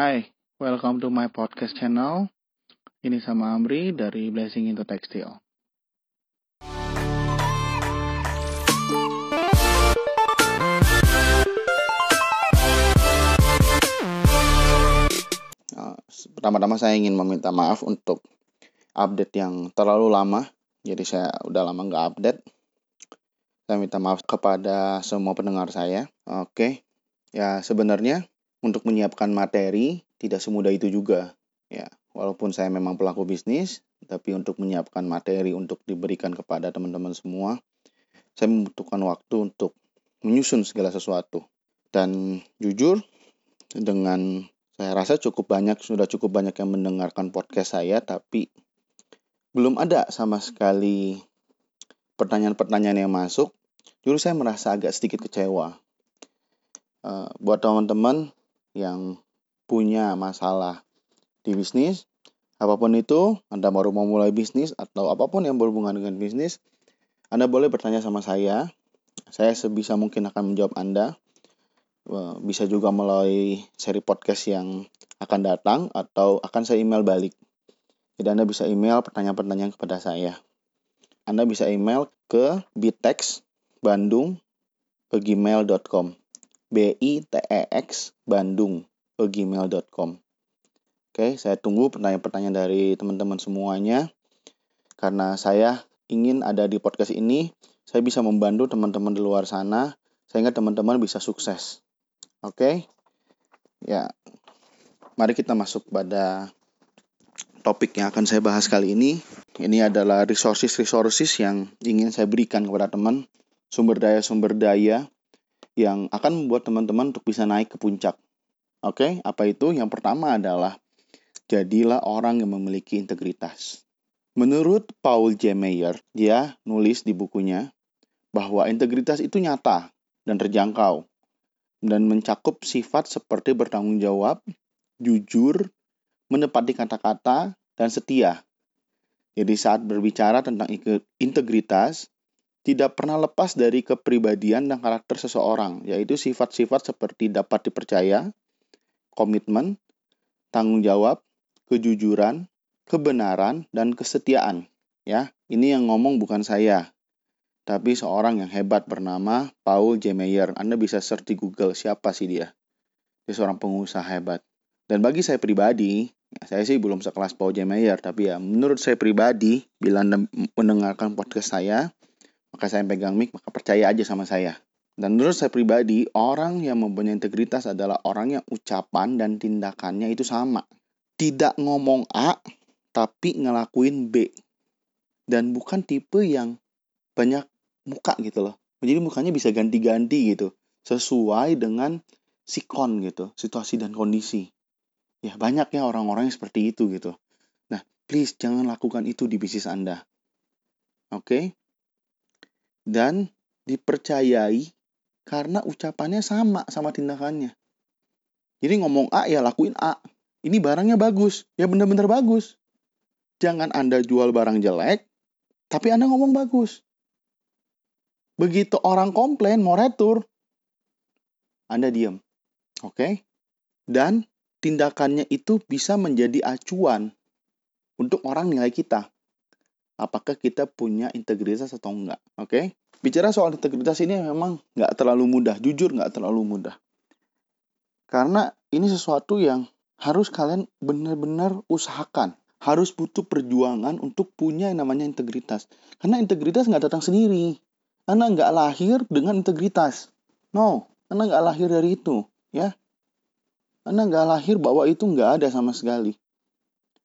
Hai, welcome to my podcast channel. Ini sama Amri dari Blessing into Textile. Uh, Pertama-tama saya ingin meminta maaf untuk update yang terlalu lama. Jadi saya udah lama nggak update. Saya minta maaf kepada semua pendengar saya. Oke, ya sebenarnya untuk menyiapkan materi tidak semudah itu juga. Ya, walaupun saya memang pelaku bisnis, tapi untuk menyiapkan materi untuk diberikan kepada teman-teman semua, saya membutuhkan waktu untuk menyusun segala sesuatu. Dan jujur, dengan saya rasa cukup banyak sudah cukup banyak yang mendengarkan podcast saya, tapi belum ada sama sekali pertanyaan-pertanyaan yang masuk. Jujur saya merasa agak sedikit kecewa. Uh, buat teman-teman yang punya masalah di bisnis, apa pun itu, Anda baru mau mulai bisnis atau apa pun yang berhubungan dengan bisnis, Anda boleh bertanya sama saya. Saya sebisa mungkin akan menjawab Anda. Bisa juga melalui seri podcast yang akan datang atau akan saya email balik. Jadi Anda bisa email pertanyaan-pertanyaan kepada saya. Anda bisa email ke bitex b i t e x bandung gmail.com Oke, saya tunggu pertanyaan-pertanyaan dari teman-teman semuanya. Karena saya ingin ada di podcast ini, saya bisa membantu teman-teman di luar sana sehingga teman-teman bisa sukses. Oke. Ya. Mari kita masuk pada topik yang akan saya bahas kali ini. Ini adalah resources-resources yang ingin saya berikan kepada teman, sumber daya-sumber daya yang akan membuat teman-teman untuk bisa naik ke puncak. Oke, apa itu? Yang pertama adalah jadilah orang yang memiliki integritas. Menurut Paul J. Meyer, dia nulis di bukunya bahwa integritas itu nyata dan terjangkau dan mencakup sifat seperti bertanggung jawab, jujur, menepati kata-kata, dan setia. Jadi saat berbicara tentang integritas, tidak pernah lepas dari kepribadian dan karakter seseorang, yaitu sifat-sifat seperti dapat dipercaya, komitmen, tanggung jawab, kejujuran, kebenaran, dan kesetiaan. Ya, ini yang ngomong bukan saya, tapi seorang yang hebat bernama Paul J. Meyer. Anda bisa search di Google siapa sih dia. Dia seorang pengusaha hebat. Dan bagi saya pribadi, ya saya sih belum sekelas Paul J. Meyer, tapi ya menurut saya pribadi, bila Anda mendengarkan podcast saya, maka saya pegang mic, maka percaya aja sama saya. Dan menurut saya pribadi, orang yang mempunyai integritas adalah orang yang ucapan dan tindakannya itu sama. Tidak ngomong A, tapi ngelakuin B. Dan bukan tipe yang banyak muka gitu loh. Jadi mukanya bisa ganti-ganti gitu. Sesuai dengan sikon gitu, situasi dan kondisi. Ya banyak ya orang-orang yang seperti itu gitu. Nah, please jangan lakukan itu di bisnis Anda. Oke? Okay? Dan dipercayai karena ucapannya sama sama tindakannya. Jadi ngomong A ya lakuin A. Ini barangnya bagus, ya benar-benar bagus. Jangan Anda jual barang jelek, tapi Anda ngomong bagus. Begitu orang komplain mau retur, Anda diam. Oke? Okay? Dan tindakannya itu bisa menjadi acuan untuk orang nilai kita apakah kita punya integritas atau enggak. Oke, okay? bicara soal integritas ini memang nggak terlalu mudah, jujur nggak terlalu mudah. Karena ini sesuatu yang harus kalian benar-benar usahakan. Harus butuh perjuangan untuk punya yang namanya integritas. Karena integritas nggak datang sendiri. Anda nggak lahir dengan integritas. No, Anda nggak lahir dari itu. ya. Anda nggak lahir bahwa itu nggak ada sama sekali.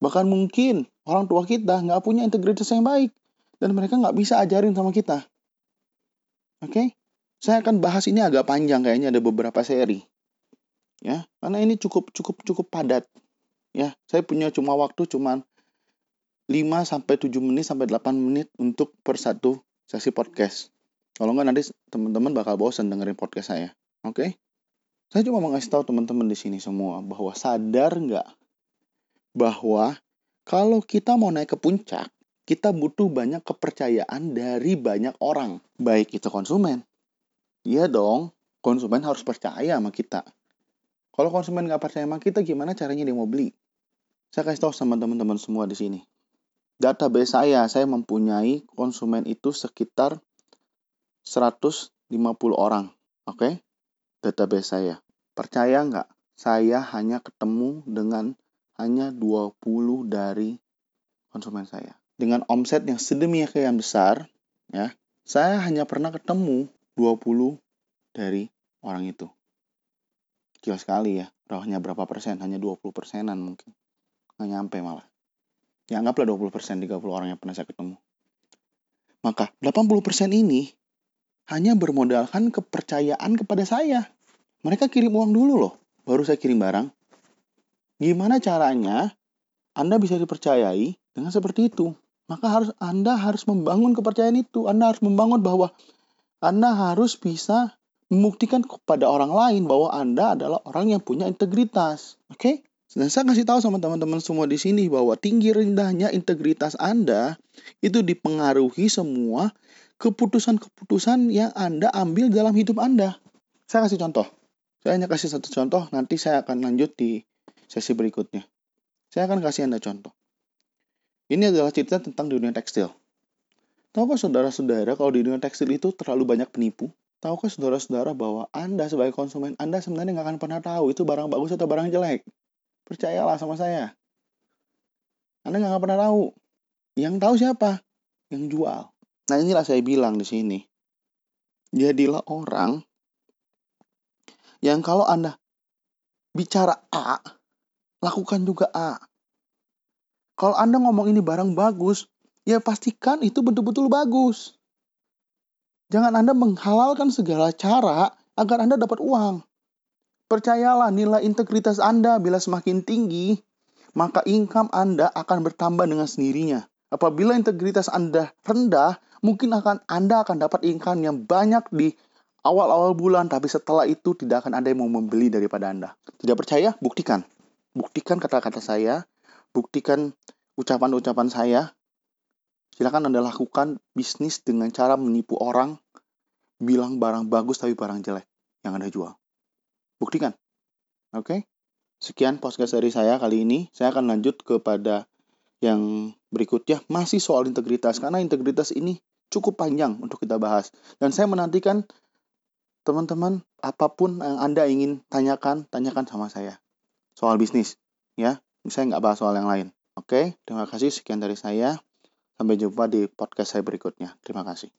Bahkan mungkin orang tua kita nggak punya integritas yang baik. Dan mereka nggak bisa ajarin sama kita. Oke? Okay? Saya akan bahas ini agak panjang kayaknya ada beberapa seri. Ya, karena ini cukup cukup cukup padat. Ya, saya punya cuma waktu cuma 5 sampai 7 menit sampai 8 menit untuk per satu sesi podcast. Kalau nggak nanti teman-teman bakal bosan dengerin podcast saya. Oke? Okay? Saya cuma mau ngasih tahu teman-teman di sini semua bahwa sadar nggak bahwa kalau kita mau naik ke puncak, kita butuh banyak kepercayaan dari banyak orang, baik itu konsumen. Iya dong, konsumen harus percaya sama kita. Kalau konsumen nggak percaya sama kita, gimana caranya dia mau beli? Saya kasih tahu sama teman-teman semua di sini. Database saya, saya mempunyai konsumen itu sekitar 150 orang. Oke? Okay? Database saya. Percaya nggak? Saya hanya ketemu dengan hanya 20 dari konsumen saya. Dengan omset yang sedemikian besar, ya, saya hanya pernah ketemu 20 dari orang itu. Gila sekali ya, hanya berapa persen? Hanya 20 persenan mungkin. Nggak nyampe malah. Ya anggaplah 20 persen, 30 orang yang pernah saya ketemu. Maka 80 persen ini hanya bermodalkan kepercayaan kepada saya. Mereka kirim uang dulu loh, baru saya kirim barang. Gimana caranya Anda bisa dipercayai dengan seperti itu? maka harus Anda harus membangun kepercayaan itu. Anda harus membangun bahwa Anda harus bisa membuktikan kepada orang lain bahwa Anda adalah orang yang punya integritas. Oke? Okay? Dan saya kasih tahu sama teman-teman semua di sini bahwa tinggi rendahnya integritas Anda itu dipengaruhi semua keputusan-keputusan yang Anda ambil dalam hidup Anda. Saya kasih contoh. Saya hanya kasih satu contoh, nanti saya akan lanjut di sesi berikutnya. Saya akan kasih Anda contoh. Ini adalah cerita tentang dunia tekstil. Tahukah saudara-saudara kalau di dunia tekstil itu terlalu banyak penipu? Tahukah saudara-saudara bahwa Anda sebagai konsumen, Anda sebenarnya nggak akan pernah tahu itu barang bagus atau barang jelek? Percayalah sama saya. Anda nggak akan pernah tahu. Yang tahu siapa? Yang jual. Nah inilah saya bilang di sini. Jadilah orang yang kalau Anda bicara A, lakukan juga A. Kalau Anda ngomong ini barang bagus, ya pastikan itu betul-betul bagus. Jangan Anda menghalalkan segala cara agar Anda dapat uang. Percayalah nilai integritas Anda bila semakin tinggi, maka income Anda akan bertambah dengan sendirinya. Apabila integritas Anda rendah, mungkin akan Anda akan dapat income yang banyak di awal-awal bulan, tapi setelah itu tidak akan ada yang mau membeli daripada Anda. Tidak percaya? Buktikan. Buktikan kata-kata saya, buktikan ucapan-ucapan saya. Silakan Anda lakukan bisnis dengan cara menipu orang, bilang barang bagus tapi barang jelek yang Anda jual. Buktikan. Oke? Okay? Sekian podcast dari saya kali ini. Saya akan lanjut kepada yang berikutnya masih soal integritas karena integritas ini cukup panjang untuk kita bahas dan saya menantikan teman-teman apa pun yang Anda ingin tanyakan, tanyakan sama saya soal bisnis ya. Saya nggak bahas soal yang lain. Oke, terima kasih. Sekian dari saya. Sampai jumpa di podcast saya berikutnya. Terima kasih.